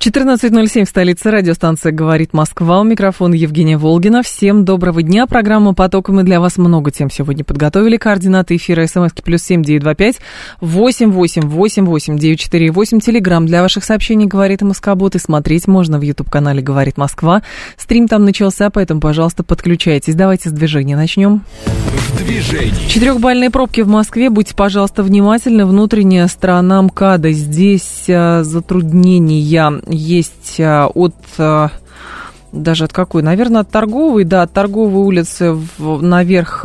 14.07 в столице радиостанция «Говорит Москва». У микрофона Евгения Волгина. Всем доброго дня. Программа «Поток» мы для вас много тем сегодня подготовили. Координаты эфира смски плюс семь девять два пять восемь восемь восемь восемь девять четыре восемь. Телеграмм для ваших сообщений «Говорит Москобот». И смотреть можно в YouTube-канале «Говорит Москва». Стрим там начался, поэтому, пожалуйста, подключайтесь. Давайте с движения начнем. Движение. Четырехбальные пробки в Москве. Будьте, пожалуйста, внимательны. Внутренняя сторона МКАДа. Здесь а, затруднения есть а, от а, даже от какой? Наверное, от торговой, да, от торговой улицы в, наверх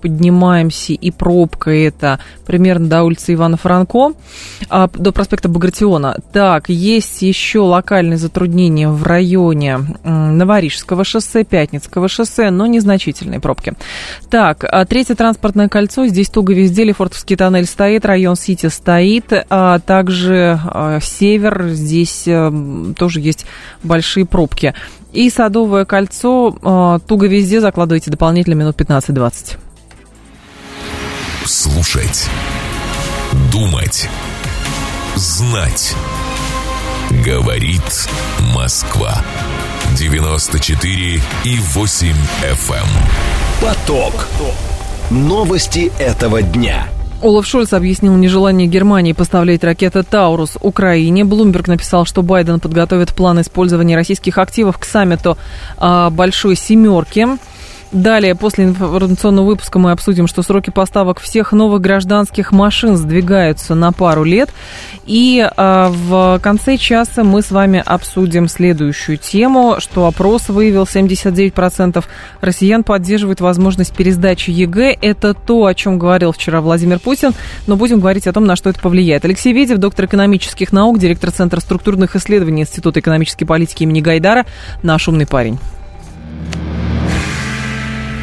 поднимаемся, и пробка это примерно до улицы Ивана Франко, а, до проспекта Багратиона. Так, есть еще локальные затруднения в районе Новорижского шоссе, Пятницкого шоссе, но незначительные пробки. Так, а, третье транспортное кольцо, здесь туго везде, Лефортовский тоннель стоит, район Сити стоит, а также а, север, здесь а, тоже есть большие пробки. И Садовое кольцо, туго везде, закладывайте дополнительно минут 15-20 слушать, думать, знать. Говорит Москва. 94 и 8 FM. Эм. Поток. Новости этого дня. Олаф Шольц объяснил нежелание Германии поставлять ракеты «Таурус» Украине. Блумберг написал, что Байден подготовит план использования российских активов к саммиту а, «Большой семерки». Далее, после информационного выпуска мы обсудим, что сроки поставок всех новых гражданских машин сдвигаются на пару лет. И э, в конце часа мы с вами обсудим следующую тему, что опрос выявил 79% россиян поддерживают возможность пересдачи ЕГЭ. Это то, о чем говорил вчера Владимир Путин, но будем говорить о том, на что это повлияет. Алексей Ведев, доктор экономических наук, директор Центра структурных исследований Института экономической политики имени Гайдара, наш умный парень.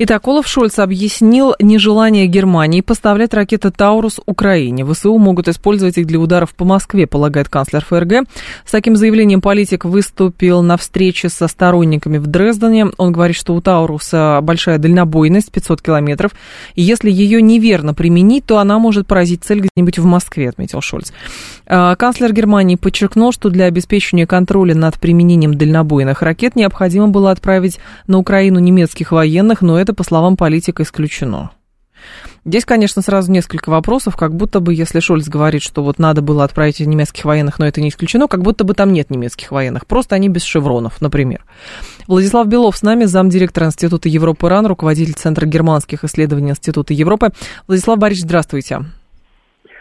Итак, Олаф Шольц объяснил нежелание Германии поставлять ракеты «Таурус» Украине. ВСУ могут использовать их для ударов по Москве, полагает канцлер ФРГ. С таким заявлением политик выступил на встрече со сторонниками в Дрездене. Он говорит, что у «Тауруса» большая дальнобойность, 500 километров. И если ее неверно применить, то она может поразить цель где-нибудь в Москве, отметил Шольц. А, канцлер Германии подчеркнул, что для обеспечения контроля над применением дальнобойных ракет необходимо было отправить на Украину немецких военных, но это это, по словам политика, исключено. Здесь, конечно, сразу несколько вопросов, как будто бы, если Шольц говорит, что вот надо было отправить немецких военных, но это не исключено, как будто бы там нет немецких военных, просто они без шевронов, например. Владислав Белов с нами, замдиректора Института Европы РАН, руководитель Центра германских исследований Института Европы. Владислав Борисович, здравствуйте.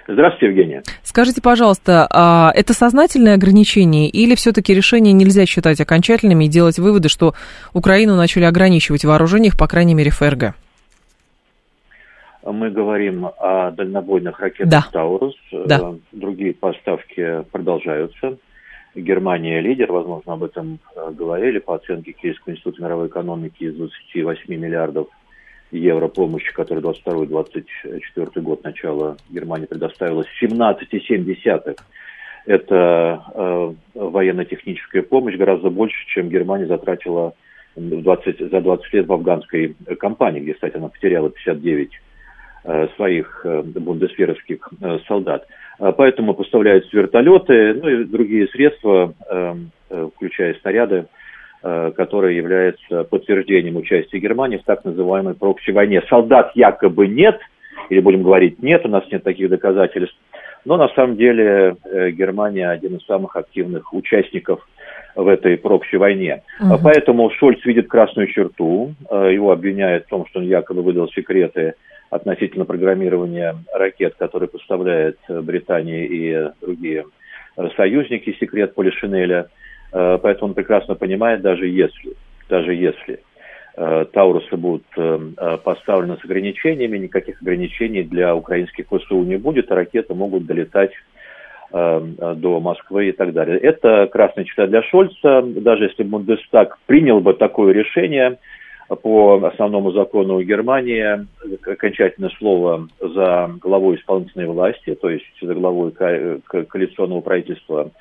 Здравствуйте, Евгения. Скажите, пожалуйста, а это сознательное ограничение или все-таки решение нельзя считать окончательными и делать выводы, что Украину начали ограничивать в вооружениях, по крайней мере, ФРГ? Мы говорим о дальнобойных ракетах да. «Таурус». Да. Э, другие поставки продолжаются. Германия лидер, возможно, об этом э, говорили, по оценке Киевского института мировой экономики из 28 миллиардов евро помощи, которую 22-24 год начала Германия предоставила, 17,7 это э, военно-техническая помощь, гораздо больше, чем Германия затратила 20, за 20 лет в афганской кампании, где, кстати, она потеряла 59 э, своих э, бундесверовских э, солдат. Э, поэтому поставляются вертолеты, ну и другие средства, э, э, включая снаряды, которая является подтверждением участия Германии в так называемой прокси-войне. Солдат якобы нет, или будем говорить нет, у нас нет таких доказательств, но на самом деле э, Германия один из самых активных участников в этой прокси-войне. Угу. Поэтому Шольц видит красную черту, э, его обвиняют в том, что он якобы выдал секреты относительно программирования ракет, которые поставляет Британия и другие союзники, секрет Полишинеля. Э, поэтому он прекрасно понимает, даже если, даже если э, Таурусы будут э, поставлены с ограничениями, никаких ограничений для украинских ВСУ не будет, а ракеты могут долетать до Москвы и так далее. Это красная черта для Шольца. Даже если Бундестаг принял бы такое решение, по основному закону Германии окончательное слово за главой исполнительной власти, то есть за главой ко- коалиционного правительства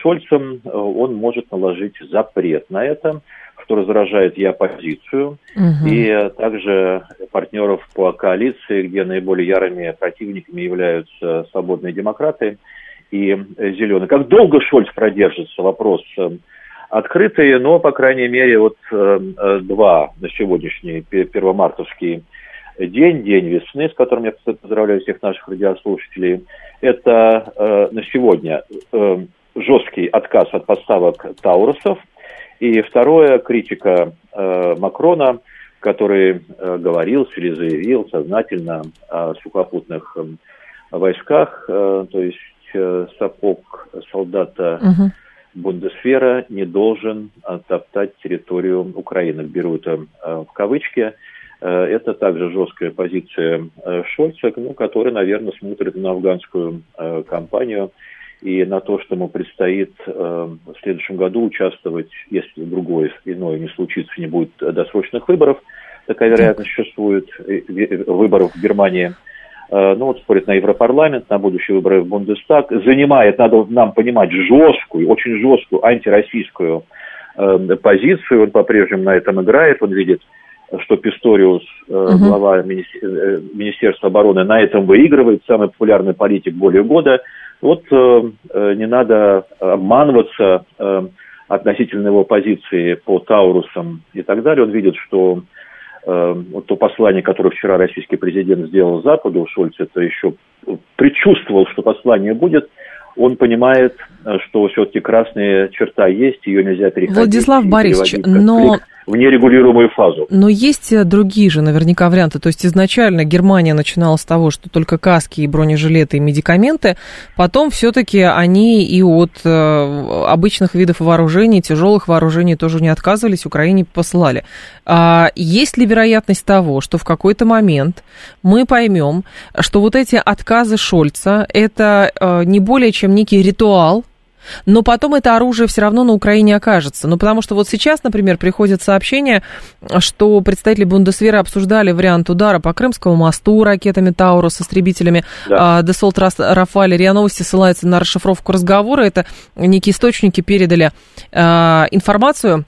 Шольцем, он может наложить запрет на это, что раздражает и оппозицию, угу. и также партнеров по коалиции, где наиболее ярыми противниками являются свободные демократы и зеленые. Как долго Шольц продержится, вопрос открытые, но, по крайней мере, вот э, э два на сегодняшний первомартовский день, день весны, с которым я поздравляю всех наших радиослушателей, это э, на сегодня э, жесткий отказ от поставок таурусов, и второе, критика э, Макрона, который э, говорил или заявил сознательно о сухопутных э, войсках, э, то есть э, сапог солдата угу Бундесвера не должен топтать территорию Украины. Беру это э, в кавычки. Э, это также жесткая позиция э, Шольца, ну, который, наверное, смотрит на афганскую кампанию и на то, что ему предстоит в следующем году участвовать, если другое иное не случится, не будет досрочных выборов. Такая вероятность существует, выборов в Германии – Э, ну вот спорит на Европарламент, на будущие выборы в Бундестаг, занимает, надо нам понимать, жесткую, очень жесткую антироссийскую э, позицию, он по-прежнему на этом играет, он видит, что Писториус, э, угу. глава министер, э, Министерства обороны, на этом выигрывает, самый популярный политик более года. Вот э, э не надо обманываться э, относительно его позиции по Таурусам и так далее. Он видит, что э, вот то послание, которое вчера российский президент сделал Западу, Шольц это еще предчувствовал, что послание будет, он понимает, э, что все-таки красная черта есть, ее нельзя переходить. Владислав Борисович, но в нерегулируемую фазу. Но есть э, другие же наверняка варианты. То есть изначально Германия начинала с того, что только каски и бронежилеты и медикаменты. Потом все-таки они и от э, обычных видов вооружений, тяжелых вооружений тоже не отказывались, Украине посылали. А есть ли вероятность того, что в какой-то момент мы поймем, что вот эти отказы Шольца это э, не более чем некий ритуал, но потом это оружие все равно на Украине окажется. Ну, потому что вот сейчас, например, приходит сообщение, что представители Бундесвера обсуждали вариант удара по Крымскому мосту ракетами Таурус с истребителями да. Десолт Рафаль. РИА Новости ссылается на расшифровку разговора. Это некие источники передали а, информацию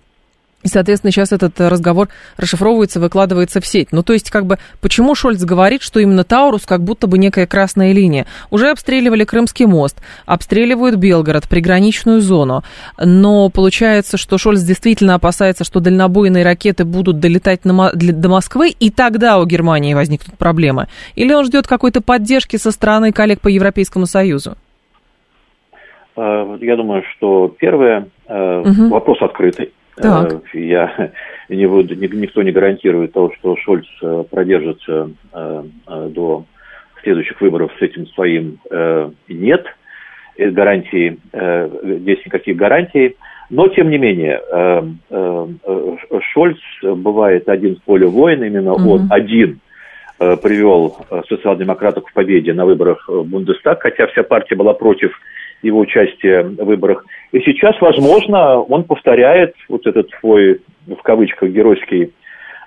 и, соответственно, сейчас этот э, разговор расшифровывается, выкладывается в сеть. Ну, то есть, как бы, почему Шольц говорит, что именно Таурус как будто бы некая красная линия? Уже обстреливали Крымский мост, обстреливают Белгород, приграничную зону. Но получается, что Шольц действительно опасается, что дальнобойные ракеты будут долетать на, до Москвы, и тогда у Германии возникнут проблемы. Или он ждет какой-то поддержки со стороны коллег по Европейскому Союзу? Э, я думаю, что первое, угу. вопрос открытый. Так. Э, я не буду, никто не гарантирует того, что Шольц э, продержится э, до следующих выборов с этим своим нет. Гарантии, здесь никаких гарантий. Но, тем не менее, Шольц бывает один в поле воин, именно угу. он один привел социал-демократов к победе на выборах в Бундестаг, хотя вся партия была против его участия в выборах. И сейчас, возможно, он повторяет вот этот свой, в кавычках, геройский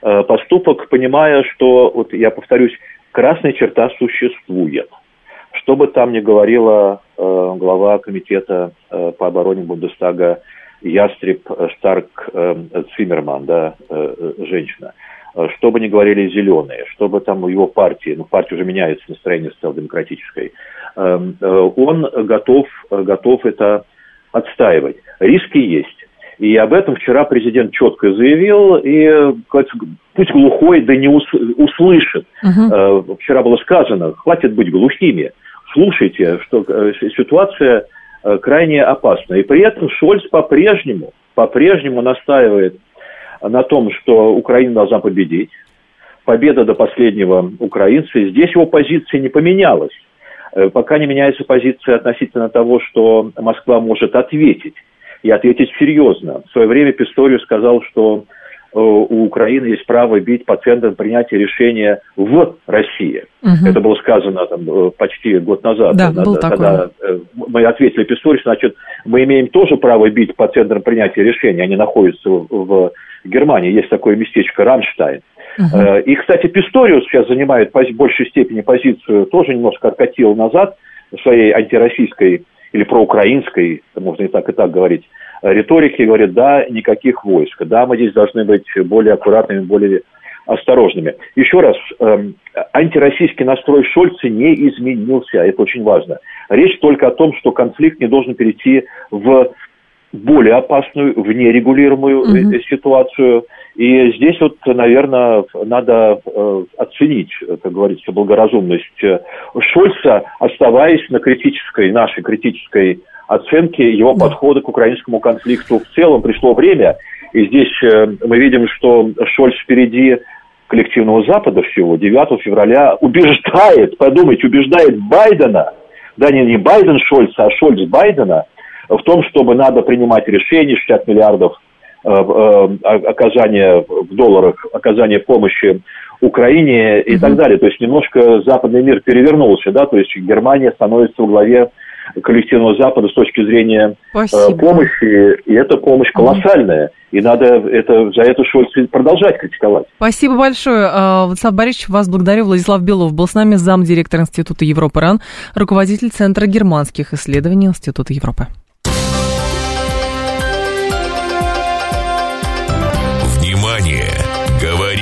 э, поступок, понимая, что, вот я повторюсь, красная черта существует. Что бы там ни говорила э, глава комитета э, по обороне Бундестага Ястреб Старк э, Циммерман, да, э, э женщина – Э, что бы ни говорили зеленые, что бы там его партии, ну, партия уже меняется, настроение социал-демократической, эм, э, он готов, готов это отстаивать. Риски есть. И об этом вчера президент четко заявил, и пусть глухой да не услышит. Угу. Вчера было сказано, хватит быть глухими. Слушайте, что ситуация крайне опасна. И при этом Шольц по-прежнему, по-прежнему настаивает на том, что Украина должна победить. Победа до последнего украинца. И здесь его позиция не поменялась. Э, пока не меняется позиция относительно того, что Москва может ответить. И ответить серьезно. В свое время Писториус сказал, что э, у Украины есть право бить по центрам принятия решения в России. Угу. Это было сказано там, э, почти год назад. Да, был когда такой. мы ответили Писториус, значит, мы имеем тоже право бить по центрам принятия решения. Они находятся в Германии есть такое местечко Рамштайн. Uh-huh. И, кстати, Писториус сейчас занимает в большей степени позицию, тоже немножко откатил назад своей антироссийской или проукраинской, можно и так и так говорить, риторики, говорит, да, никаких войск, да, мы здесь должны быть более аккуратными, более осторожными. Еще раз, эм, антироссийский настрой Шольца не изменился, это очень важно. Речь только о том, что конфликт не должен перейти в более опасную, в нерегулируемую mm-hmm. ситуацию. И здесь вот, наверное, надо э, оценить, как говорится, благоразумность э, Шольца, оставаясь на критической, нашей критической оценке его да. подхода к украинскому конфликту. В целом пришло время, и здесь э, мы видим, что Шольц впереди коллективного Запада всего 9 февраля убеждает, подумайте, убеждает Байдена, да не, не Байден Шольца, а Шольц Байдена, в том, чтобы надо принимать решения, 60 миллиардов оказания в долларах, оказания помощи Украине и mm-hmm. так далее. То есть немножко западный мир перевернулся, да, то есть Германия становится во главе коллективного Запада с точки зрения э, помощи, и эта помощь колоссальная. И надо это, за это Шольц продолжать критиковать. Спасибо большое. Э, Владислав Борисович, вас благодарю. Владислав Белов был с нами, замдиректор Института Европы РАН, руководитель Центра германских исследований Института Европы.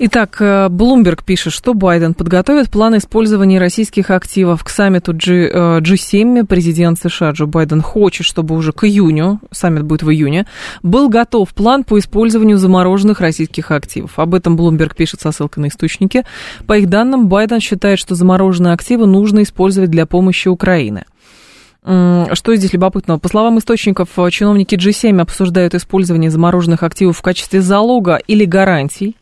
Итак, э, пишет, что Байден подготовит план использования российских активов к саммиту G, G7. Э, Президент США Джо Байден хочет, чтобы уже к июню, саммит будет в июне, был готов план по использованию замороженных российских активов. Об этом Bloomberg пишет со ссылкой на источники. По их данным, Байден считает, что замороженные активы нужно использовать для помощи Украины. Что здесь любопытного? По словам источников, чиновники G7 обсуждают использование замороженных активов в качестве залога или гарантий.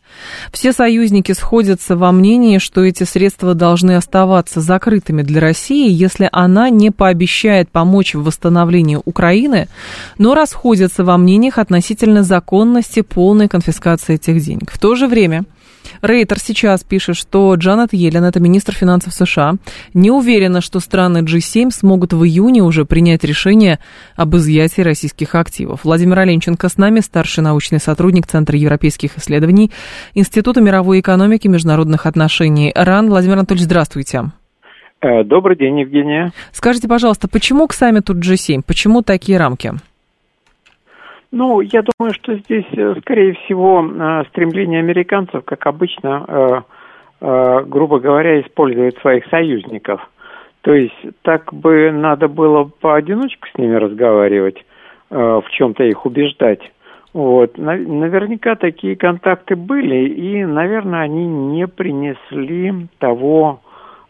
Все союзники сходятся во мнении, что эти средства должны оставаться закрытыми для России, если она не пообещает помочь в восстановлении Украины, но расходятся во мнениях относительно законности полной конфискации этих денег. В то же время Рейтер сейчас пишет, что Джанет Йеллен, это министр финансов США, не уверена, что страны G7 смогут в июне уже принять решение об изъятии российских активов. Владимир Оленченко с нами, старший научный сотрудник Центра европейских исследований Института мировой экономики и международных отношений РАН. Владимир Анатольевич, здравствуйте. Э, добрый день, Евгения. Скажите, пожалуйста, почему к саммиту G7? Почему такие рамки? Ну, я думаю, что здесь, э, скорее всего, э, стремление американцев, как обычно, э, грубо говоря, использовать своих союзников. То есть так бы надо было поодиночку с ними разговаривать, в чем-то их убеждать. Вот. Наверняка такие контакты были, и, наверное, они не принесли того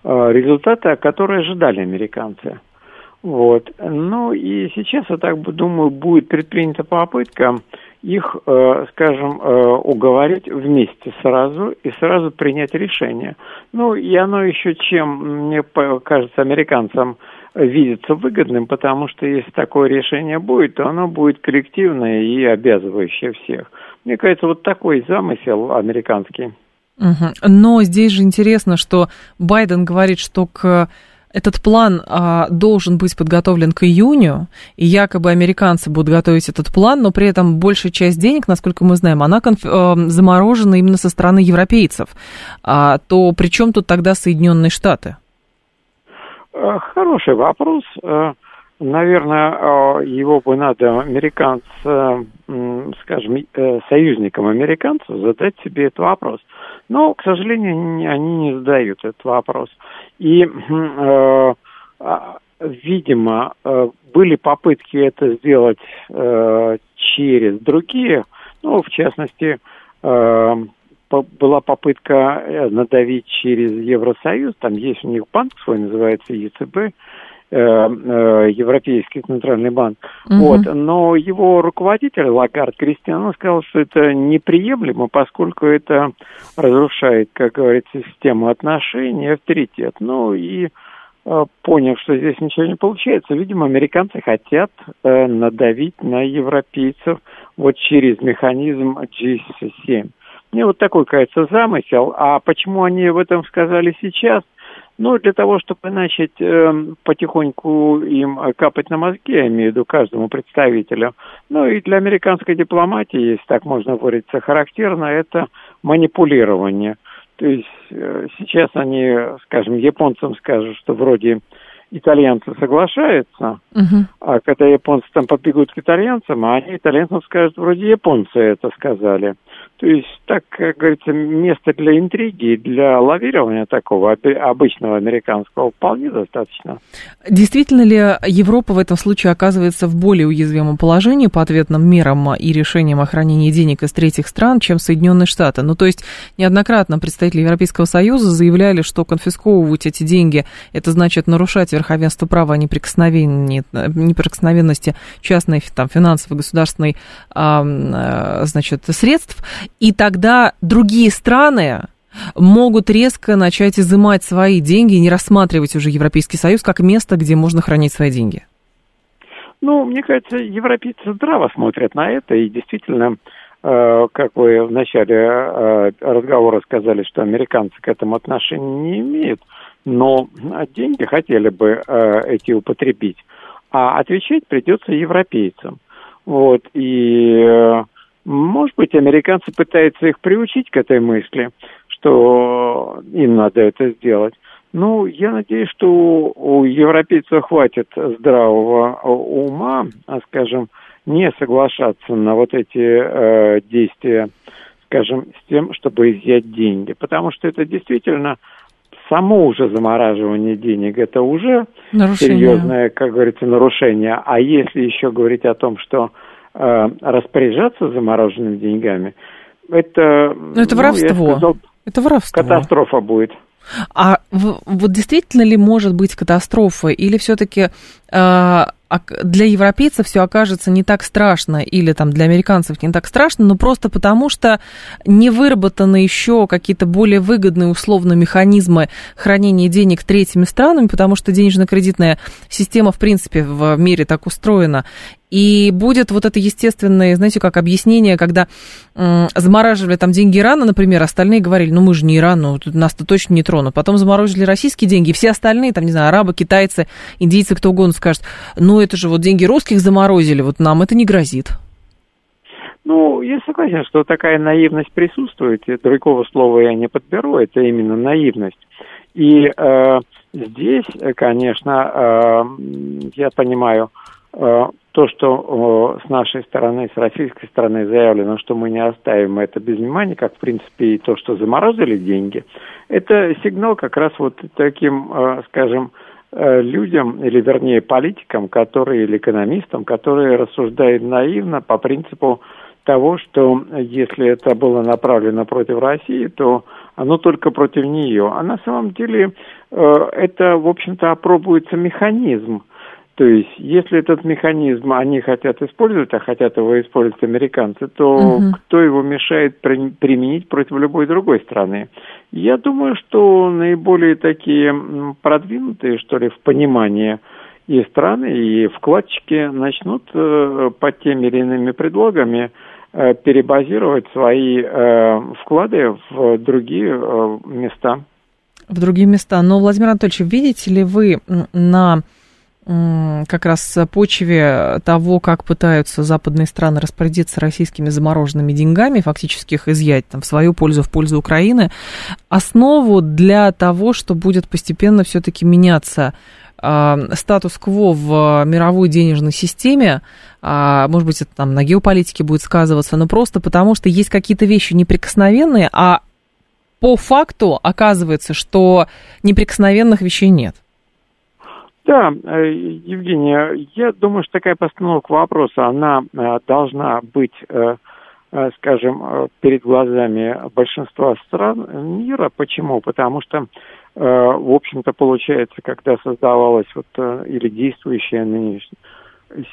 результата, который ожидали американцы. Вот. Ну и сейчас, я так думаю, будет предпринята попытка их, э, скажем, э, уговорить вместе сразу и сразу принять решение. Ну и оно еще чем, мне кажется, американцам видится выгодным, потому что если такое решение будет, то оно будет коллективное и обязывающее всех. Мне кажется, вот такой замысел американский. Угу. Но здесь же интересно, что Байден говорит, что к этот план а, должен быть подготовлен к июню, и якобы американцы будут готовить этот план, но при этом большая часть денег, насколько мы знаем, она конф, а, заморожена именно со стороны европейцев. А, то при чем тут тогда Соединенные Штаты? Э, хороший вопрос. Э, наверное, э, его бы надо американцам, скажем, союзникам американцев задать себе этот вопрос. Но, к сожалению, они не задают этот вопрос. И, э, а, видимо, э, были попытки это сделать э, через другие, ну, в частности, была попытка надавить через Евросоюз, там есть у них банк свой, называется ЕЦБ, Европейский центральный банк. Угу. Вот. Но его руководитель Лагард Кристиан сказал, что это неприемлемо, поскольку это разрушает, как говорится, систему отношений, авторитет. Ну и э, поняв, что здесь ничего не получается, видимо, американцы хотят э, надавить на европейцев вот через механизм G7. Мне вот такой, кажется, замысел. А почему они об этом сказали сейчас? Но для того, чтобы начать э, потихоньку им капать на мозги, я имею в виду каждому представителю, ну и для американской дипломатии, если так можно выразиться, характерно это манипулирование. То есть э, сейчас они, скажем, японцам скажут, что вроде итальянцы соглашаются, угу. а когда японцы там побегут к итальянцам, а они итальянцам скажут, вроде японцы это сказали. То есть, так, как говорится, место для интриги, для лавирования такого обычного американского вполне достаточно. Действительно ли Европа в этом случае оказывается в более уязвимом положении по ответным мерам и решениям о хранении денег из третьих стран, чем Соединенные Штаты? Ну, то есть, неоднократно представители Европейского Союза заявляли, что конфисковывать эти деньги, это значит нарушать верховенство права неприкосновенности частной там, финансовой государственной а, значит, средств. И тогда другие страны могут резко начать изымать свои деньги и не рассматривать уже Европейский Союз как место, где можно хранить свои деньги? Ну, мне кажется, европейцы здраво смотрят на это, и действительно, э, как вы в начале э, разговора сказали, что американцы к этому отношения не имеют, но деньги хотели бы э, эти употребить, а отвечать придется европейцам. Вот, и может быть, американцы пытаются их приучить к этой мысли, что им надо это сделать. Ну, я надеюсь, что у европейцев хватит здравого ума, а, скажем, не соглашаться на вот эти э, действия, скажем, с тем, чтобы изъять деньги. Потому что это действительно само уже замораживание денег, это уже нарушение. серьезное, как говорится, нарушение. А если еще говорить о том, что э, распоряжаться замороженными деньгами, это... Но это ну, воровство. Сказал, это воровство. Катастрофа будет. А вот действительно ли может быть катастрофа, или все-таки э, для европейцев все окажется не так страшно, или там для американцев не так страшно, но просто потому, что не выработаны еще какие-то более выгодные условно механизмы хранения денег третьими странами, потому что денежно-кредитная система, в принципе, в мире так устроена. И будет вот это естественное, знаете, как объяснение, когда м, замораживали там деньги Ирана, например, остальные говорили, ну мы же не Иран, ну нас-то точно не тронут. Потом заморозили российские деньги, все остальные, там, не знаю, арабы, китайцы, индийцы, кто угодно скажет, ну это же вот деньги русских заморозили, вот нам это не грозит. Ну, я согласен, что такая наивность присутствует, и другого слова я не подберу, это именно наивность. И э, здесь, конечно, э, я понимаю, э, то, что э, с нашей стороны, с российской стороны заявлено, что мы не оставим это без внимания, как, в принципе, и то, что заморозили деньги, это сигнал как раз вот таким, э, скажем, Э, людям, или вернее политикам, которые, или экономистам, которые рассуждают наивно по принципу того, что если это было направлено против России, то оно только против нее. А на самом деле э, это, в общем-то, опробуется механизм, то есть, если этот механизм они хотят использовать, а хотят его использовать американцы, то угу. кто его мешает при, применить против любой другой страны? Я думаю, что наиболее такие продвинутые, что ли, в понимании и страны, и вкладчики начнут э, под теми или иными предлогами э, перебазировать свои э, вклады в другие э, места. В другие места. Но, Владимир Анатольевич, видите ли вы на как раз почве того, как пытаются западные страны распорядиться российскими замороженными деньгами, фактически их изъять там, в свою пользу, в пользу Украины, основу для того, что будет постепенно все-таки меняться э, статус-кво в мировой денежной системе, э, может быть, это там на геополитике будет сказываться, но просто потому, что есть какие-то вещи неприкосновенные, а по факту оказывается, что неприкосновенных вещей нет. Да, э, Евгения, я думаю, что такая постановка вопроса, она э, должна быть, э, скажем, перед глазами большинства стран мира. Почему? Потому что, в общем-то, получается, когда создавалась вот или действующая нынешняя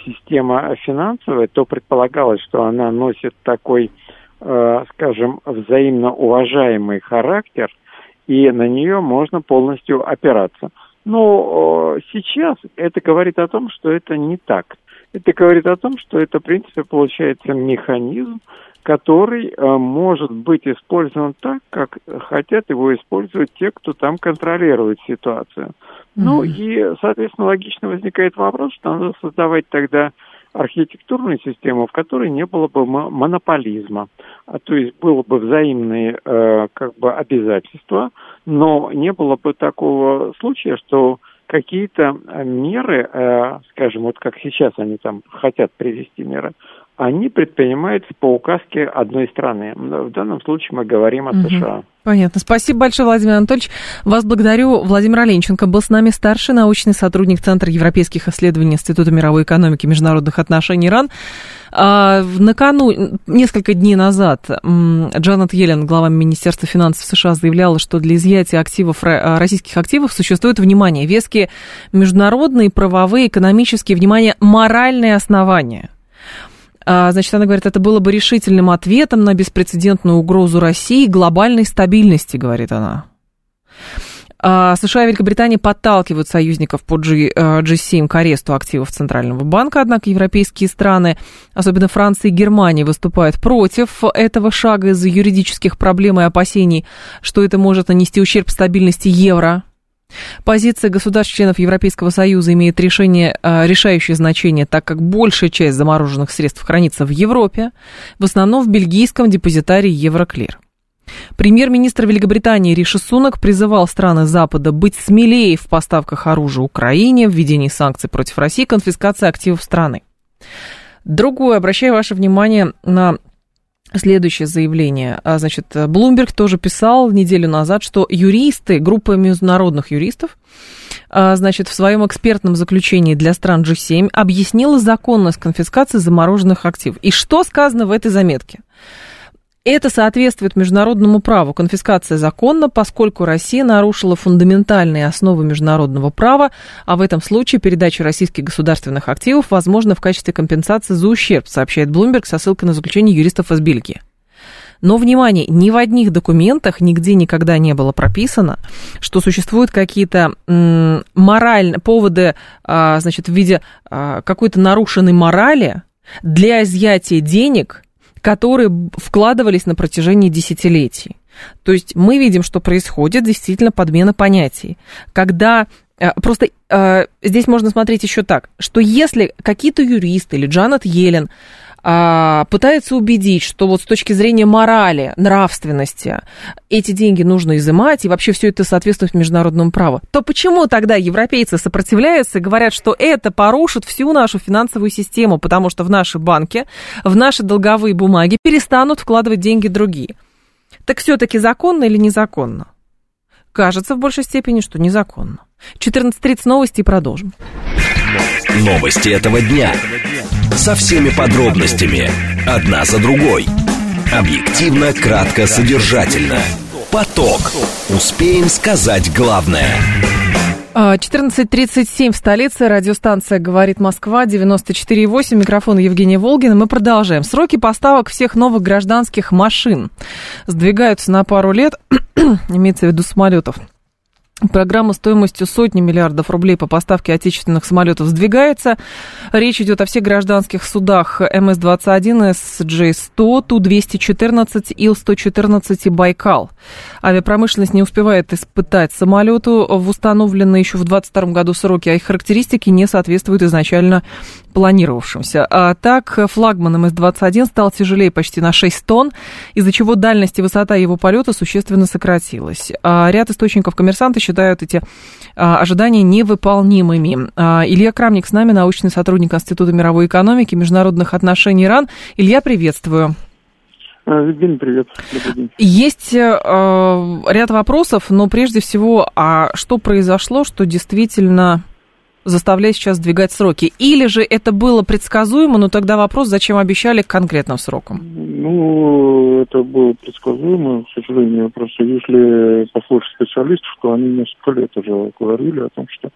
система финансовая, то предполагалось, что она носит такой, скажем, взаимно уважаемый характер, и на нее можно полностью опираться. Но сейчас это говорит о том, что это не так. Это говорит о том, что это, в принципе, получается механизм, который э, может быть использован так, как хотят его использовать те, кто там контролирует ситуацию. Mm-hmm. Ну и, соответственно, логично возникает вопрос, что надо создавать тогда архитектурную систему, в которой не было бы монополизма, а то есть было бы взаимные э, как бы обязательства, но не было бы такого случая, что какие-то меры, э, скажем, вот как сейчас они там хотят привести меры, они предпринимаются по указке одной страны. В данном случае мы говорим о угу. США. Понятно. Спасибо большое, Владимир Анатольевич. Вас благодарю. Владимир Оленченко был с нами старший научный сотрудник Центра европейских исследований Института мировой экономики и международных отношений ИРАН. А, накануне, несколько дней назад, Джанет Йеллен, глава Министерства финансов США, заявляла, что для изъятия активов, а, российских активов существует, внимание, веские международные, правовые, экономические, внимание, моральные основания – значит, она говорит, это было бы решительным ответом на беспрецедентную угрозу России глобальной стабильности, говорит она. А, США и Великобритания подталкивают союзников по G, G7 к аресту активов Центрального банка, однако европейские страны, особенно Франция и Германия, выступают против этого шага из-за юридических проблем и опасений, что это может нанести ущерб стабильности евро. Позиция государств-членов Европейского Союза имеет решение, а, решающее значение, так как большая часть замороженных средств хранится в Европе, в основном в бельгийском депозитарии Евроклир. Премьер-министр Великобритании Риши Сунак призывал страны Запада быть смелее в поставках оружия Украине, введении санкций против России, конфискации активов страны. Другое, обращаю ваше внимание на Следующее заявление. А, значит, Блумберг тоже писал неделю назад, что юристы, группа международных юристов, а, значит, в своем экспертном заключении для стран G7 объяснила законность конфискации замороженных активов. И что сказано в этой заметке? Это соответствует международному праву. Конфискация законна, поскольку Россия нарушила фундаментальные основы международного права, а в этом случае передача российских государственных активов возможна в качестве компенсации за ущерб, сообщает Блумберг со ссылкой на заключение юристов из Бельгии. Но, внимание, ни в одних документах нигде никогда не было прописано, что существуют какие-то моральные поводы, а, значит, в виде а, какой-то нарушенной морали для изъятия денег – которые вкладывались на протяжении десятилетий. То есть мы видим, что происходит действительно подмена понятий. Когда э, Просто э, здесь можно смотреть еще так, что если какие-то юристы или Джанет Йеллен а, пытается убедить, что вот с точки зрения морали, нравственности эти деньги нужно изымать, и вообще все это соответствует международному праву, то почему тогда европейцы сопротивляются и говорят, что это порушит всю нашу финансовую систему, потому что в наши банки, в наши долговые бумаги перестанут вкладывать деньги другие? Так все-таки законно или незаконно? Кажется в большей степени, что незаконно. 14.30 новости и продолжим. Новости этого дня. Со всеми подробностями. Одна за другой. Объективно, кратко, содержательно. Поток. Успеем сказать главное. 14.37 в столице. Радиостанция «Говорит Москва», 94.8. Микрофон Евгения Волгина. Мы продолжаем. Сроки поставок всех новых гражданских машин сдвигаются на пару лет, имеется в виду самолетов. Программа стоимостью сотни миллиардов рублей по поставке отечественных самолетов сдвигается. Речь идет о всех гражданских судах МС-21, СД-100, Ту-214, Ил-114 и Байкал. Авиапромышленность не успевает испытать самолету в установленные еще в 2022 году сроки, а их характеристики не соответствуют изначально планировавшимся. А так, флагман МС-21 стал тяжелее почти на 6 тонн, из-за чего дальность и высота его полета существенно сократилась. А ряд источников коммерсанта считают эти а, ожидания невыполнимыми. А, Илья Крамник с нами, научный сотрудник Института мировой экономики и международных отношений ИРАН. Илья, приветствую. А, Евгений, привет. Есть э, ряд вопросов, но прежде всего, а что произошло, что действительно заставляет сейчас сдвигать сроки? Или же это было предсказуемо, но тогда вопрос, зачем обещали к конкретным срокам? Ну, это было предсказуемо, к сожалению. Просто если послушать специалистов, то они несколько лет уже говорили о том, что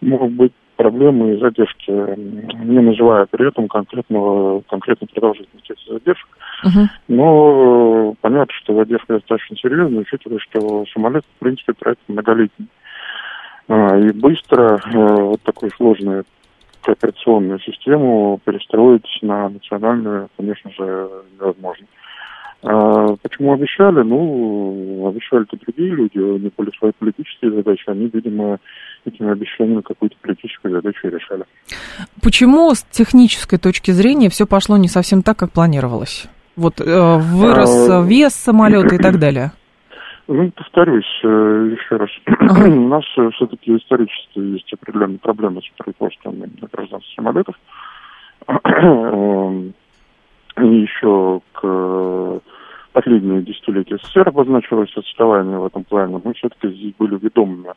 могут быть проблемы и задержки, не называя при этом конкретного, конкретной продолжительности этих задержек. Uh-huh. Но понятно, что задержка достаточно серьезная, учитывая, что самолет, в принципе, проект многолетний. А, и быстро э, вот такой сложный операционную систему перестроить на национальную, конечно же, невозможно. А почему обещали? Ну, обещали-то другие люди, у них были свои политические задачи, они, видимо, этими обещаниями какую-то политическую задачу решали. Почему с технической точки зрения все пошло не совсем так, как планировалось? Вот э, вырос а... вес самолета и так далее. Ну, повторюсь э, еще раз. У нас э, все-таки исторически есть определенные проблемы с производством гражданских самолетов. И еще к последние десятилетия СССР обозначилось отставание в этом плане. Мы все-таки здесь были ведомыми,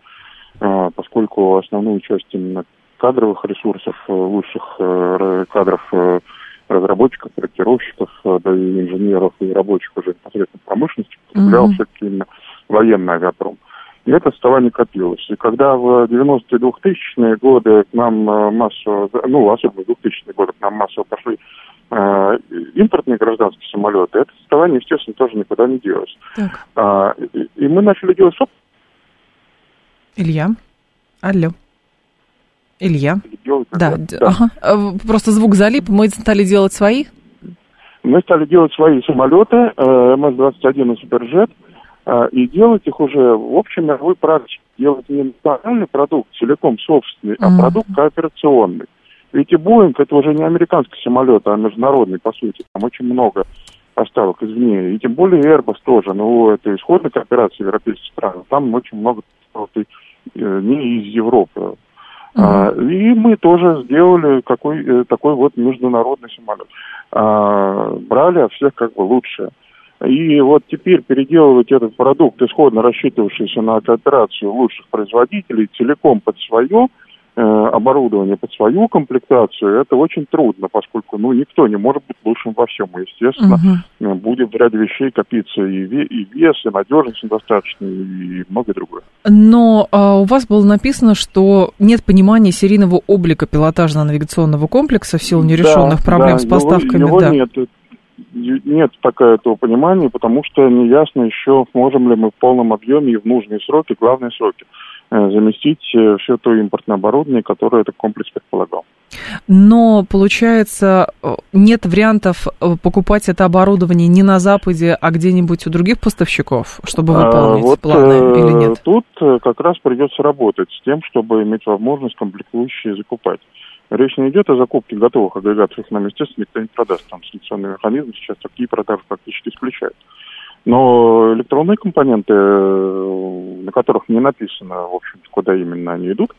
э, поскольку основную часть именно кадровых ресурсов, лучших кадров разработчиков, проектировщиков, да и инженеров, и рабочих уже непосредственно промышленности потреблял mm-hmm. все-таки именно военный авиапром. И это отставание копилось. И когда в 90-е 2000-е годы к нам э, массово, ну, особенно в 2000-е годы к нам массово пошли э, импортные гражданские самолеты, это отставание, естественно, тоже никуда не делось. Так. А, и, и мы начали делать. Илья, алло. Илья. Делать, да, да. Ага. А, просто звук залип, мы стали делать свои? Мы стали делать свои самолеты, э, МС-21 и Суперджет, а, и делать их уже в общем мировой практике. Делать не национальный продукт целиком собственный, mm-hmm. а продукт кооперационный. Ведь и Боинг это уже не американский самолет, а международный, по сути. Там очень много поставок извне. И тем более Airbus тоже. Ну, это исходная кооперация европейских стран. Там очень много э, не из Европы. А, и мы тоже сделали какой, э, такой вот международный самолет. А, брали от всех как бы лучшее. И вот теперь переделывать этот продукт, исходно рассчитывавшийся на кооперацию лучших производителей, целиком под свое оборудование, под свою комплектацию, это очень трудно, поскольку ну, никто не может быть лучшим во всем. И, естественно, угу. будет в ряде вещей копиться и, и вес, и надежность недостаточно, и многое другое. Но а, у вас было написано, что нет понимания серийного облика пилотажно-навигационного комплекса в силу нерешенных да, проблем да, с поставками. Его, его да. нет нет такого этого понимания, потому что не ясно еще, можем ли мы в полном объеме и в нужные сроки, главные сроки, э, заместить э, все то импортное оборудование, которое этот комплекс предполагал. Но, получается, э, нет вариантов покупать это оборудование не на Западе, а где-нибудь у других поставщиков, чтобы выполнить а, вот планы или нет? Тут как раз придется работать с тем, чтобы иметь возможность комплектующие закупать. Речь не идет о закупке готовых агрегатов, их нам, естественно, никто не продаст. Там санкционный механизм сейчас такие продажи практически исключает. Но электронные компоненты, э, на которых не написано, в общем куда именно они идут,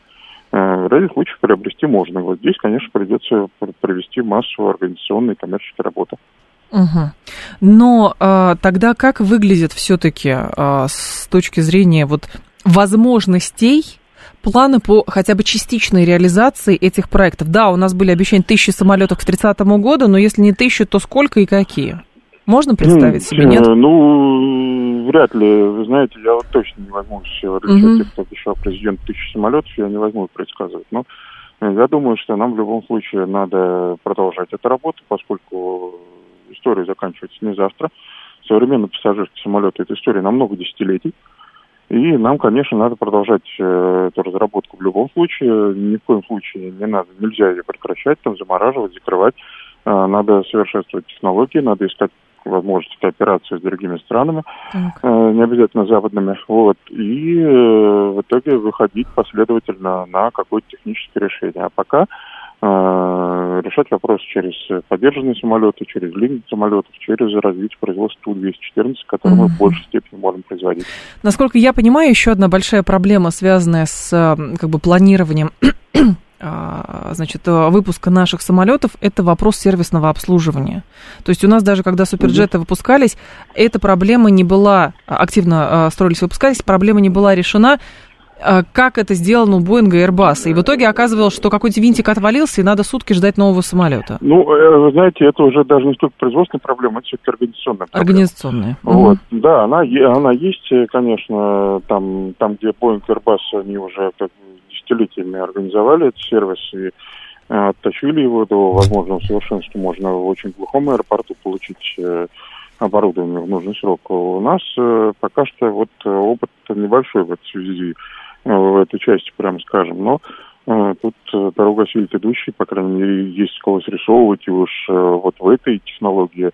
э, в ряде случаев приобрести можно. Вот здесь, конечно, придется провести массу организационной и коммерческой работы. Угу. Но а, тогда как выглядит все-таки а, с точки зрения вот возможностей планы по хотя бы частичной реализации этих проектов? Да, у нас были обещания тысячи самолетов к 30 году, но если не тысячу, то сколько и какие? Можно представить себе, нет? Ну, вряд ли. Вы знаете, я вот точно не возьму все uh тех, кто обещал президент тысячи самолетов, я не возьму предсказывать. Но э, я думаю, что нам в любом случае надо продолжать эту работу, поскольку история заканчивается не завтра. Современный пассажирский самолет – это история на много десятилетий. И нам, конечно, надо продолжать э, эту разработку в любом случае. Ни в коем случае не надо, нельзя ее прекращать, там, замораживать, закрывать. Э, надо совершенствовать технологии, надо искать возможности кооперации с другими странами, э, не обязательно западными, вот, и э, в итоге выходить последовательно на какое-то техническое решение. А пока Э, решать вопрос через поддержанные самолеты, через линии самолетов, через развитие производства Ту-214, который mm-hmm. мы в большей степени можем производить. Насколько я понимаю, еще одна большая проблема, связанная с как бы, планированием значит, выпуска наших самолетов, это вопрос сервисного обслуживания. То есть у нас даже когда суперджеты выпускались, эта проблема не была, активно а, строились, выпускались, проблема не была решена а, как это сделано у Боинга и Airbus. И в итоге оказывалось, что какой-то винтик отвалился, и надо сутки ждать нового самолета. Ну, э, вы знаете, это уже даже не столько производственная проблема, это все-таки организационная проблема. Организационная. Вот. Угу. Да, она, она есть, э, конечно, там, там, где Boeing и Airbus, они уже как десятилетиями организовали этот сервис и э, отточили его до возможного совершенства. Можно в очень глухом аэропорту получить оборудование в нужный срок. У нас пока что вот опыт небольшой в этой связи в этой части, прямо скажем. Но тут э, дорога осилит идущий, по крайней мере, есть кого срисовывать, и уж э, вот в этой технологии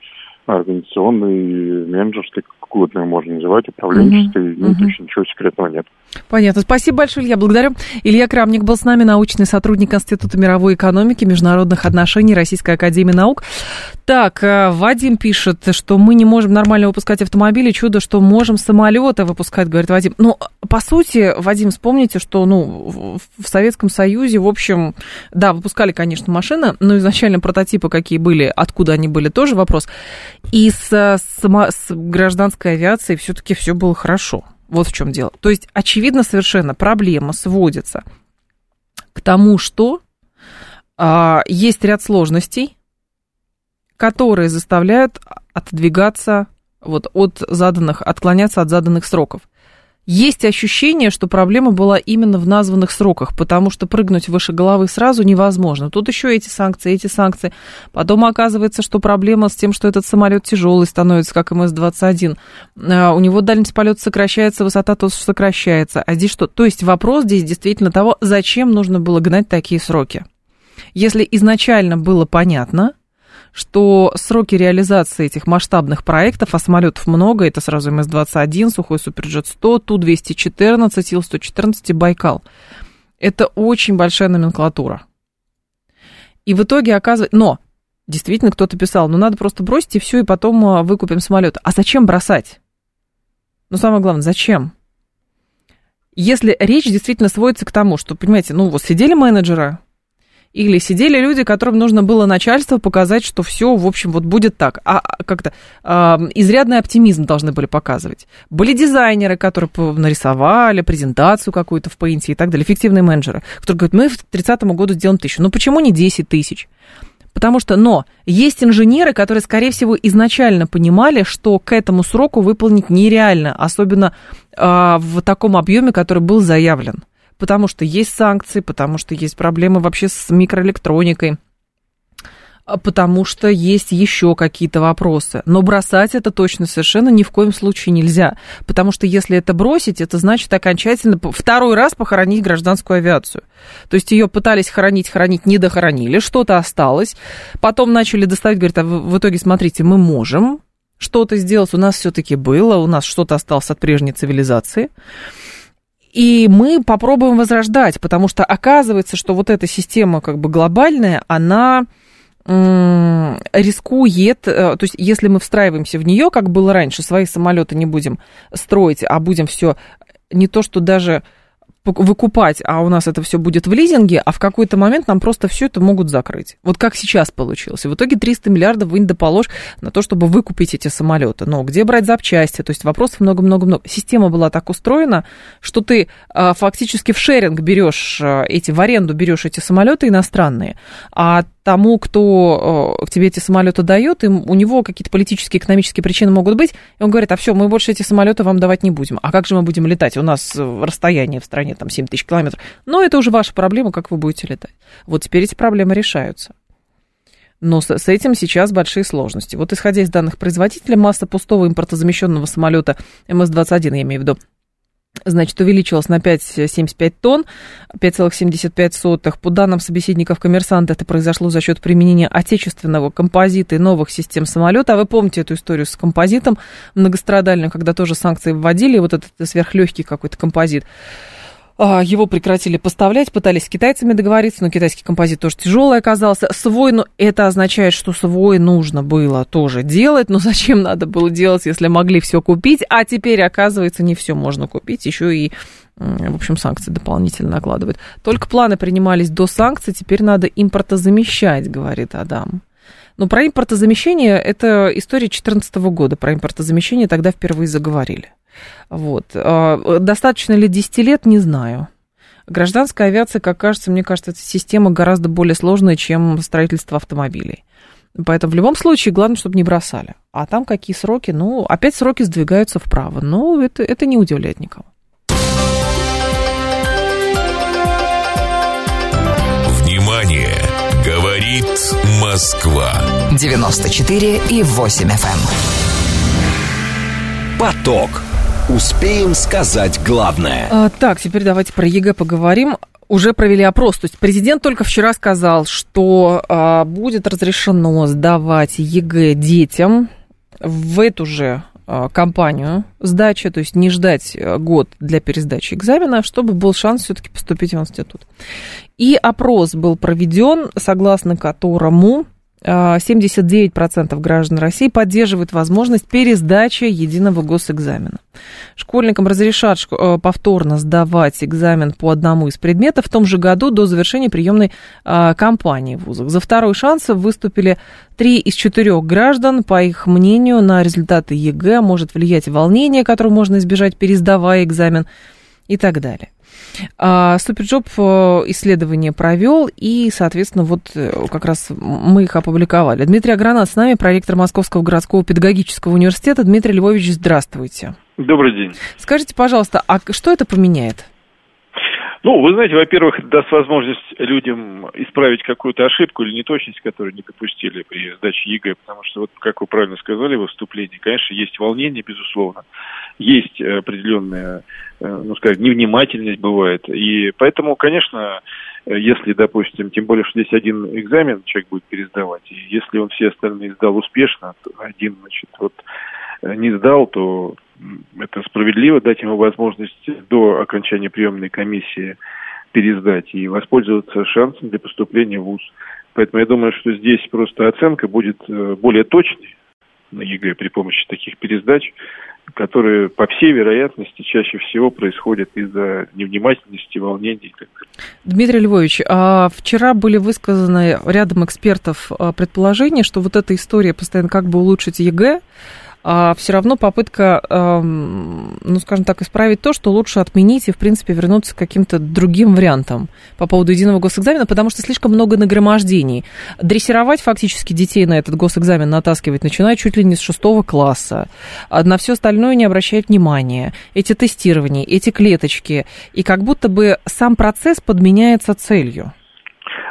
организационной, менеджерской, как угодно можно называть, управленческой, угу, ну, угу. точно ничего секретного нет. Понятно. Спасибо большое, Илья. Благодарю. Илья Крамник был с нами, научный сотрудник Института мировой экономики, международных отношений Российской Академии Наук. Так, э, Вадим пишет, что мы не можем нормально выпускать автомобили. Чудо, что можем самолеты выпускать, говорит Вадим. Ну, по сути, Вадим, вспомните, что ну, в Советском Союзе, в общем, да, выпускали, конечно, машины, но изначально прототипы какие были, откуда они были, тоже вопрос. И с, с, с гражданской авиацией все-таки все было хорошо. Вот в чем дело. То есть, очевидно совершенно, проблема сводится к тому, что а, есть ряд сложностей, которые заставляют отодвигаться вот от заданных, отклоняться от заданных сроков. Есть ощущение, что проблема была именно в названных сроках, потому что прыгнуть выше головы сразу невозможно. Тут еще эти санкции, эти санкции. Потом оказывается, что проблема с тем, что этот самолет тяжелый становится, как МС-21. А, у него дальность полета сокращается, высота тоже сокращается. А здесь что? То есть вопрос здесь действительно того, зачем нужно было гнать такие сроки. Если изначально было понятно, что сроки реализации этих масштабных проектов, а самолетов много, это сразу МС-21, Сухой Суперджет 100, Ту-214, Ил-114 и Байкал. Это очень большая номенклатура. И в итоге оказывается... Но, действительно, кто-то писал, ну надо просто бросить и все, и потом а, выкупим самолет. А зачем бросать? Ну, самое главное, зачем? Если речь действительно сводится к тому, что, понимаете, ну вот сидели менеджеры, или сидели люди, которым нужно было начальство показать, что все, в общем, вот будет так. А, а как-то э, изрядный оптимизм должны были показывать. Были дизайнеры, которые нарисовали презентацию какую-то в Paint и так далее, эффективные менеджеры, которые говорят, мы в 30 году сделаем тысячу. Ну почему не 10 тысяч? Потому что, но, есть инженеры, которые, скорее всего, изначально понимали, что к этому сроку выполнить нереально, особенно э, в таком объеме, который был заявлен потому что есть санкции, потому что есть проблемы вообще с микроэлектроникой, а потому что есть еще какие-то вопросы. Но бросать это точно совершенно ни в коем случае нельзя, потому что если это бросить, это значит окончательно второй раз похоронить гражданскую авиацию. То есть ее пытались хоронить, хоронить, не дохоронили, что-то осталось, потом начали доставать, говорят, а в итоге, смотрите, мы можем что-то сделать, у нас все-таки было, у нас что-то осталось от прежней цивилизации. И мы попробуем возрождать, потому что оказывается, что вот эта система как бы глобальная, она рискует, э, то есть если мы встраиваемся в нее, как было раньше, свои самолеты не будем строить, а будем все не то, что даже выкупать, а у нас это все будет в лизинге, а в какой-то момент нам просто все это могут закрыть. Вот как сейчас получилось. В итоге 300 миллиардов вынь да положь на то, чтобы выкупить эти самолеты. Но где брать запчасти? То есть вопросов много-много-много. Система была так устроена, что ты а, фактически в шеринг берешь а, эти, в аренду берешь эти самолеты иностранные, а тому, кто э, к тебе эти самолеты дает, и у него какие-то политические, экономические причины могут быть, и он говорит, а все, мы больше эти самолеты вам давать не будем. А как же мы будем летать? У нас э, расстояние в стране там 7 тысяч километров. Но это уже ваша проблема, как вы будете летать. Вот теперь эти проблемы решаются. Но с этим сейчас большие сложности. Вот исходя из данных производителя, масса пустого импортозамещенного самолета МС-21, я имею в виду, значит, увеличилась на 5,75 тонн, 5,75. По данным собеседников коммерсанта, это произошло за счет применения отечественного композита и новых систем самолета. А вы помните эту историю с композитом многострадальным, когда тоже санкции вводили, вот этот сверхлегкий какой-то композит. А, его прекратили поставлять, пытались с китайцами договориться, но китайский композит тоже тяжелый оказался. Свой, ну, это означает, что свой нужно было тоже делать, но зачем надо было делать, если могли все купить, а теперь, оказывается, не все можно купить, еще и в общем, санкции дополнительно накладывают. Только планы принимались до санкций, теперь надо импортозамещать, говорит Адам. Но про импортозамещение это история 2014 года. Про импортозамещение тогда впервые заговорили. Вот. А, достаточно ли 10 лет, не знаю. Гражданская авиация, как кажется, мне кажется, эта система гораздо более сложная, чем строительство автомобилей. Поэтому в любом случае главное, чтобы не бросали. А там какие сроки? Ну, опять сроки сдвигаются вправо. Но это, это не удивляет никого. Внимание! Говорит Москва. 94 и 8 FM. Эм. Поток. Успеем сказать главное. А, так, теперь давайте про ЕГЭ поговорим. Уже провели опрос. То есть президент только вчера сказал, что а, будет разрешено сдавать ЕГЭ детям в эту же а, кампанию сдачи, то есть не ждать э, год для пересдачи экзамена, чтобы был шанс все-таки поступить в институт. И опрос был проведен, согласно которому 79% а, граждан России поддерживают возможность пересдачи единого госэкзамена. Школьникам разрешат э, повторно сдавать экзамен по одному из предметов в том же году до завершения приемной а, кампании в вузах. За второй шанс выступили три из четырех граждан. По их мнению, на результаты ЕГЭ может влиять волнение, которое можно избежать, пересдавая экзамен и так далее. А, SuperJob э, исследование провел, и, соответственно, вот э, как раз мы их опубликовали. Дмитрий Агранат с нами, проректор Московского городского педагогического университета. Дмитрий Львович, здравствуйте. Добрый день. Скажите, пожалуйста, а что это поменяет? Ну, вы знаете, во-первых, это даст возможность людям исправить какую-то ошибку или неточность, которую не допустили при сдаче ЕГЭ, потому что, вот, как вы правильно сказали в выступлении, конечно, есть волнение, безусловно, есть определенная, э, ну, скажем, невнимательность бывает, и поэтому, конечно, если, допустим, тем более, что здесь один экзамен человек будет пересдавать, и если он все остальные сдал успешно, один, значит, вот э, не сдал, то это справедливо дать ему возможность до окончания приемной комиссии пересдать и воспользоваться шансом для поступления в ВУЗ. Поэтому я думаю, что здесь просто оценка будет э, более точной на ЕГЭ при помощи таких пересдач, которые, по всей вероятности, чаще всего происходят из-за невнимательности, волнений. Дмитрий Львович, а вчера были высказаны рядом экспертов а, предположения, что вот эта история постоянно как бы улучшить ЕГЭ, все равно попытка, ну, скажем так, исправить то, что лучше отменить и, в принципе, вернуться к каким-то другим вариантам по поводу единого госэкзамена, потому что слишком много нагромождений. Дрессировать фактически детей на этот госэкзамен натаскивать, начиная чуть ли не с шестого класса, а на все остальное не обращать внимания. Эти тестирования, эти клеточки, и как будто бы сам процесс подменяется целью.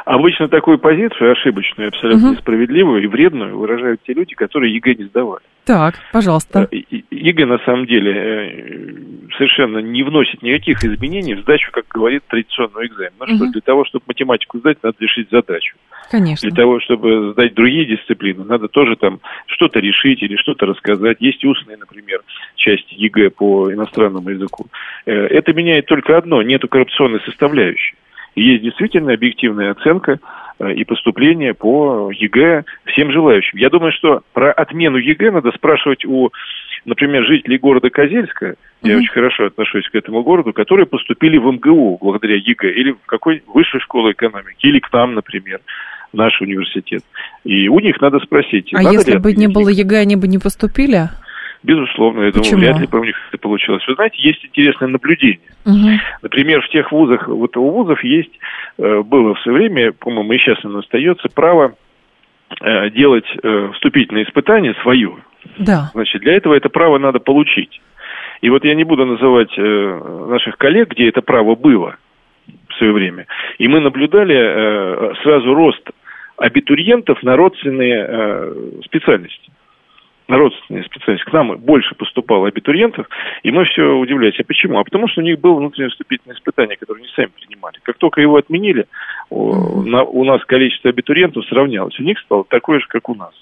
Обычно такую позицию, ошибочную, абсолютно угу. несправедливую и вредную, выражают те люди, которые ЕГЭ не сдавали. Так, пожалуйста. Э, ЕГЭ, на самом деле, э, совершенно не вносит никаких изменений в сдачу, как говорит традиционный экзамен. Ну угу. что, для того, чтобы математику сдать, надо решить задачу. Конечно. Для того, чтобы сдать другие дисциплины, надо тоже там что-то решить или что-то рассказать. Есть устные, например, части ЕГЭ по иностранному языку. Э, это меняет только одно, нету коррупционной составляющей. Есть действительно объективная оценка э, и поступление по ЕГЭ всем желающим. Я думаю, что про отмену ЕГЭ надо спрашивать у, например, жителей города Козельска, mm-hmm. я очень хорошо отношусь к этому городу, которые поступили в МГУ благодаря ЕГЭ, или в какой высшей школе экономики, или к нам, например, наш университет. И у них надо спросить. А если бы не было ЕГЭ, они бы не поступили? Безусловно, я Почему? думаю, вряд ли бы у них это получилось. Вы знаете, есть интересное наблюдение. Угу. Например, в тех вузах, вот у вузов есть, э, было в свое время, по-моему, и сейчас оно остается, право э, делать э, вступительные испытания свое. Да. Значит, для этого это право надо получить. И вот я не буду называть наших коллег, где это право было в свое время. И мы наблюдали сразу рост абитуриентов на родственные специальности родственные специальности. К нам больше поступало абитуриентов, и мы все удивлялись. А почему? А потому что у них было внутреннее вступительное испытание, которое они сами принимали. Как только его отменили, у нас количество абитуриентов сравнялось. У них стало такое же, как у нас.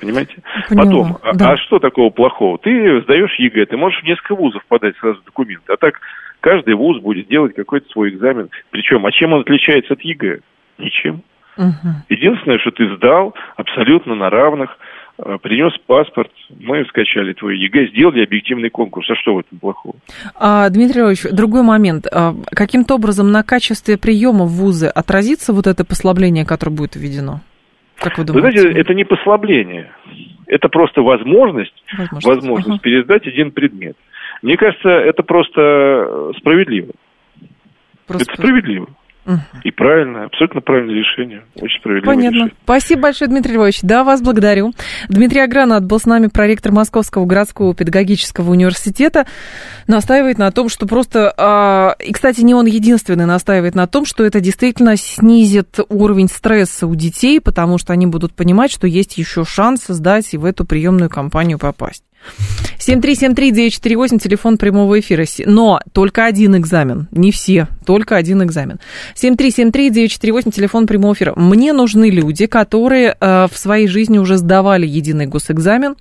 Понимаете? Поняла, Потом, а, да. а, а что такого плохого? Ты сдаешь ЕГЭ, ты можешь в несколько вузов подать сразу документы. А так каждый вуз будет делать какой-то свой экзамен. Причем, а чем он отличается от ЕГЭ? Ничем. Угу. Единственное, что ты сдал абсолютно на равных, принес паспорт, мы скачали твой ЕГЭ, сделали объективный конкурс. А что в этом плохого? А, Дмитрий Львович, другой момент. А, каким-то образом на качестве приема в ВУЗы отразится вот это послабление, которое будет введено? Как вы думаете? Вы знаете, это не послабление. Это просто возможность, возможность, возможность угу. пересдать один предмет. Мне кажется, это просто справедливо. Просто... Это справедливо. И правильно, абсолютно правильное решение. Очень справедливое Понятно. решение. Спасибо большое, Дмитрий Львович. Да, вас благодарю. Дмитрий Агранат был с нами, проректор Московского городского педагогического университета. Настаивает на том, что просто... А, и, кстати, не он единственный настаивает на том, что это действительно снизит уровень стресса у детей, потому что они будут понимать, что есть еще шанс сдать и в эту приемную кампанию попасть. 7373948, телефон прямого эфира. Но только один экзамен, не все, только один экзамен. 7373948, телефон прямого эфира. Мне нужны люди, которые э, в своей жизни уже сдавали единый госэкзамен.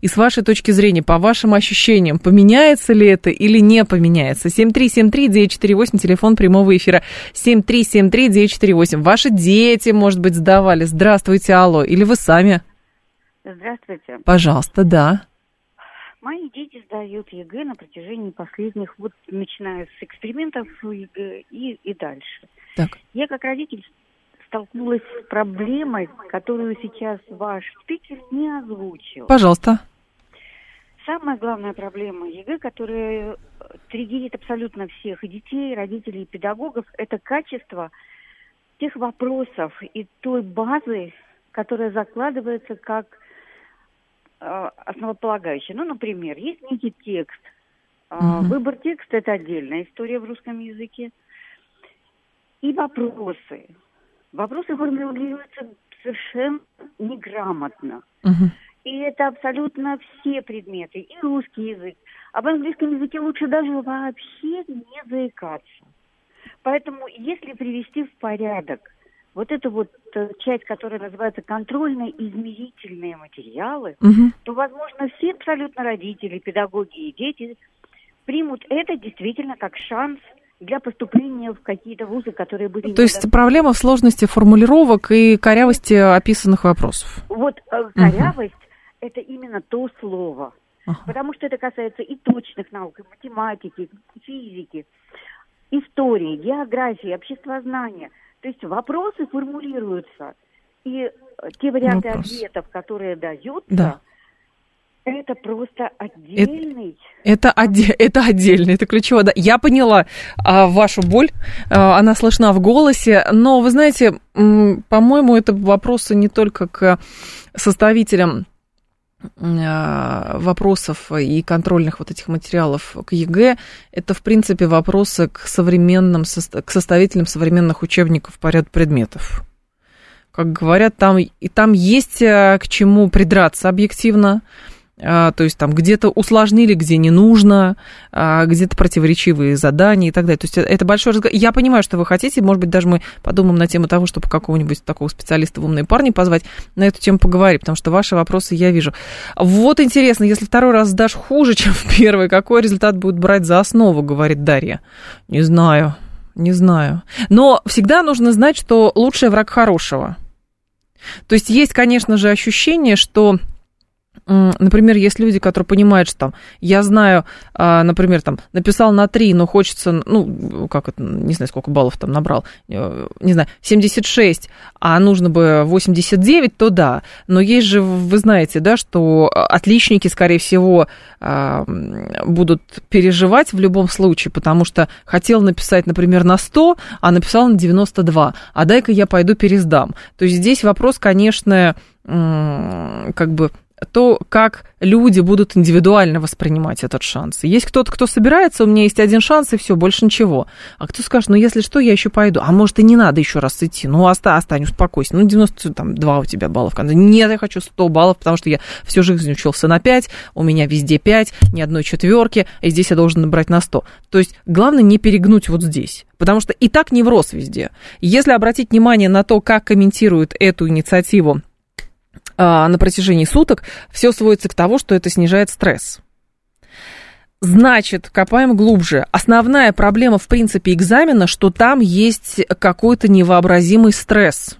И с вашей точки зрения, по вашим ощущениям, поменяется ли это или не поменяется? 7373948, телефон прямого эфира. 7373948. Ваши дети, может быть, сдавали. Здравствуйте, алло. Или вы сами? Здравствуйте. Пожалуйста, да. Мои дети сдают ЕГЭ на протяжении последних, вот начиная с экспериментов ЕГЭ и, и дальше. Так. Я как родитель столкнулась с проблемой, которую сейчас ваш спикер не озвучил. Пожалуйста. Самая главная проблема ЕГЭ, которая триггерит абсолютно всех, и детей, и родителей, и педагогов, это качество тех вопросов и той базы, которая закладывается как Э, основополагающее. Ну, например, есть некий текст. Uh-huh. Выбор текста – это отдельная история в русском языке. И вопросы. Вопросы формулируются совершенно неграмотно. Uh-huh. И это абсолютно все предметы. И русский язык. Об английском языке лучше даже вообще не заикаться. Поэтому, если привести в порядок вот эту вот э, часть, которая называется контрольные измерительные материалы, угу. то, возможно, все абсолютно родители, педагоги и дети примут это действительно как шанс для поступления в какие-то вузы, которые были... То есть проблема в сложности формулировок и корявости описанных вопросов. Вот э, корявость угу. – это именно то слово. Ага. Потому что это касается и точных наук, и математики, и физики, истории, географии, обществознания – то есть вопросы формулируются, и те варианты Вопрос. ответов, которые даются, да. это просто отдельный. Это, это, оде, это отдельно, это ключевое. Да. Я поняла а, вашу боль, а, она слышна в голосе, но вы знаете, по-моему, это вопросы не только к составителям вопросов и контрольных вот этих материалов к ЕГЭ, это, в принципе, вопросы к современным, к составителям современных учебников по ряду предметов. Как говорят, там, и там есть а, к чему придраться объективно, то есть там где-то усложнили, где не нужно, а, где-то противоречивые задания и так далее. То есть это большой разговор. Я понимаю, что вы хотите, может быть, даже мы подумаем на тему того, чтобы какого-нибудь такого специалиста в умные парни позвать, на эту тему поговорить, потому что ваши вопросы я вижу. Вот интересно, если второй раз сдашь хуже, чем в первый, какой результат будет брать за основу, говорит Дарья. Не знаю, не знаю. Но всегда нужно знать, что лучший враг хорошего. То есть есть, конечно же, ощущение, что например, есть люди, которые понимают, что там, я знаю, а, например, там, написал на 3, но хочется, ну, как это, не знаю, сколько баллов там набрал, э, не знаю, 76, а нужно бы 89, то да. Но есть же, вы знаете, да, что отличники, скорее всего, а, будут переживать в любом случае, потому что хотел написать, например, на 100, а написал на 92, а дай-ка я пойду пересдам. То есть здесь вопрос, конечно, как бы то, как люди будут индивидуально воспринимать этот шанс. Есть кто-то, кто собирается, у меня есть один шанс, и все, больше ничего. А кто скажет, ну, если что, я еще пойду. А может, и не надо еще раз идти. Ну, оста, остань, успокойся. Ну, 92 у тебя баллов. Нет, я хочу 100 баллов, потому что я всю жизнь учился на 5, у меня везде 5, ни одной четверки, и здесь я должен набрать на 100. То есть, главное не перегнуть вот здесь. Потому что и так невроз везде. Если обратить внимание на то, как комментируют эту инициативу на протяжении суток, все сводится к тому, что это снижает стресс. Значит, копаем глубже. Основная проблема, в принципе, экзамена, что там есть какой-то невообразимый стресс.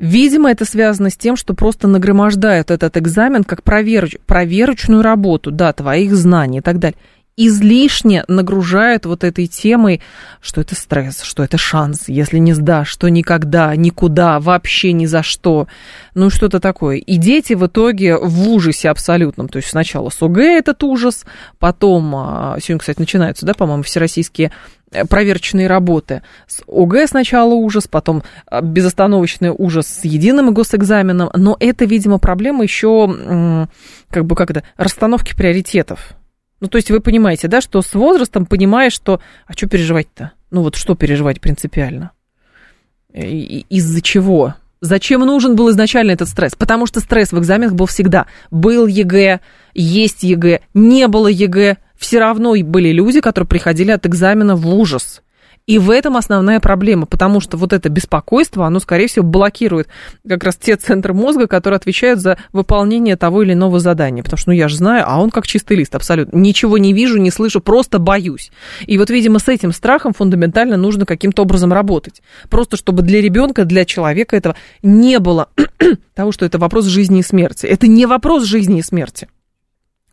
Видимо, это связано с тем, что просто нагромождают этот экзамен как провероч, проверочную работу, да, твоих знаний и так далее излишне нагружают вот этой темой, что это стресс, что это шанс, если не сдашь, что никогда, никуда, вообще ни за что. Ну, что-то такое. И дети в итоге в ужасе абсолютном. То есть сначала с ОГЭ этот ужас, потом, а, сегодня, кстати, начинаются, да, по-моему, всероссийские э, проверочные работы. С ОГЭ сначала ужас, потом а, безостановочный ужас с единым госэкзаменом. Но это, видимо, проблема еще, как бы, как это, расстановки приоритетов. Ну, то есть вы понимаете, да, что с возрастом понимаешь, что... А что переживать-то? Ну, вот что переживать принципиально? Из-за чего? Зачем нужен был изначально этот стресс? Потому что стресс в экзаменах был всегда. Был ЕГЭ, есть ЕГЭ, не было ЕГЭ. Все равно были люди, которые приходили от экзамена в ужас. И в этом основная проблема, потому что вот это беспокойство, оно, скорее всего, блокирует как раз те центры мозга, которые отвечают за выполнение того или иного задания. Потому что, ну, я же знаю, а он как чистый лист, абсолютно. Ничего не вижу, не слышу, просто боюсь. И вот, видимо, с этим страхом фундаментально нужно каким-то образом работать. Просто чтобы для ребенка, для человека этого не было того, что это вопрос жизни и смерти. Это не вопрос жизни и смерти.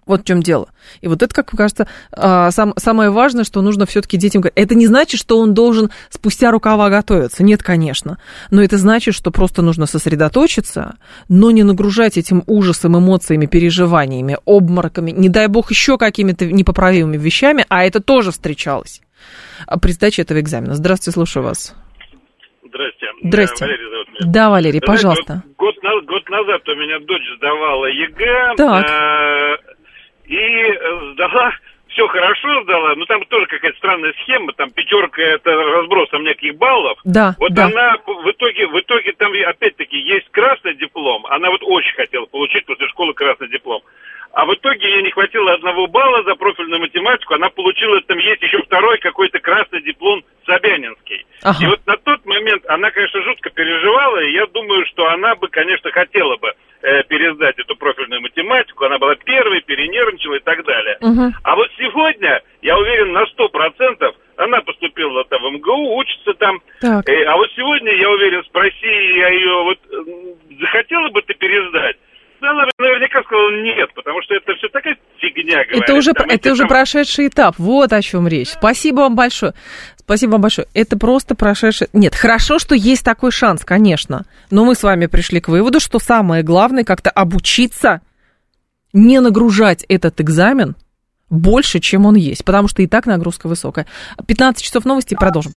Вот в чем дело. И вот это, как мне кажется, а, сам, самое важное, что нужно все-таки детям говорить. Это не значит, что он должен спустя рукава готовиться. Нет, конечно. Но это значит, что просто нужно сосредоточиться, но не нагружать этим ужасом, эмоциями, переживаниями, обмороками, не дай бог еще какими-то непоправимыми вещами, а это тоже встречалось при сдаче этого экзамена. Здравствуйте, слушаю вас. Здрасте. Здрасте. Валерий зовут меня. Да, Валерий, Знаете, пожалуйста. год, на- год назад у меня дочь сдавала ЕГЭ. Так. э, и э, сдала, все хорошо сдала, но там тоже какая-то странная схема, там пятерка это разбросом неких баллов. Да, Вот да. она в итоге, в итоге там опять-таки есть красный диплом, она вот очень хотела получить после школы красный диплом. А в итоге ей не хватило одного балла за профильную математику, она получила, там есть еще второй какой-то красный диплом Собянинский. Ага. И вот на тот момент она, конечно, жутко переживала, и я думаю, что она бы, конечно, хотела бы пересдать эту профильную математику, она была первой, перенервничала и так далее. Мгм. А вот сегодня, я уверен, на сто процентов она поступила там в МГУ, учится там. Так. Э, а вот сегодня, я уверен, спроси я ее, вот захотела бы ты пересдать? Да, она наверняка сказала нет, потому что это все такая фигня, говорит. Это уже, Там это уже там- прошедший этап. Вот о чем речь. Спасибо вам большое. Спасибо вам большое. Это просто прошедший... Нет, хорошо, что есть такой шанс, конечно. Но мы с вами пришли к выводу, что самое главное как-то обучиться, не нагружать этот экзамен больше, чем он есть. Потому что и так нагрузка высокая. 15 часов новости, продолжим.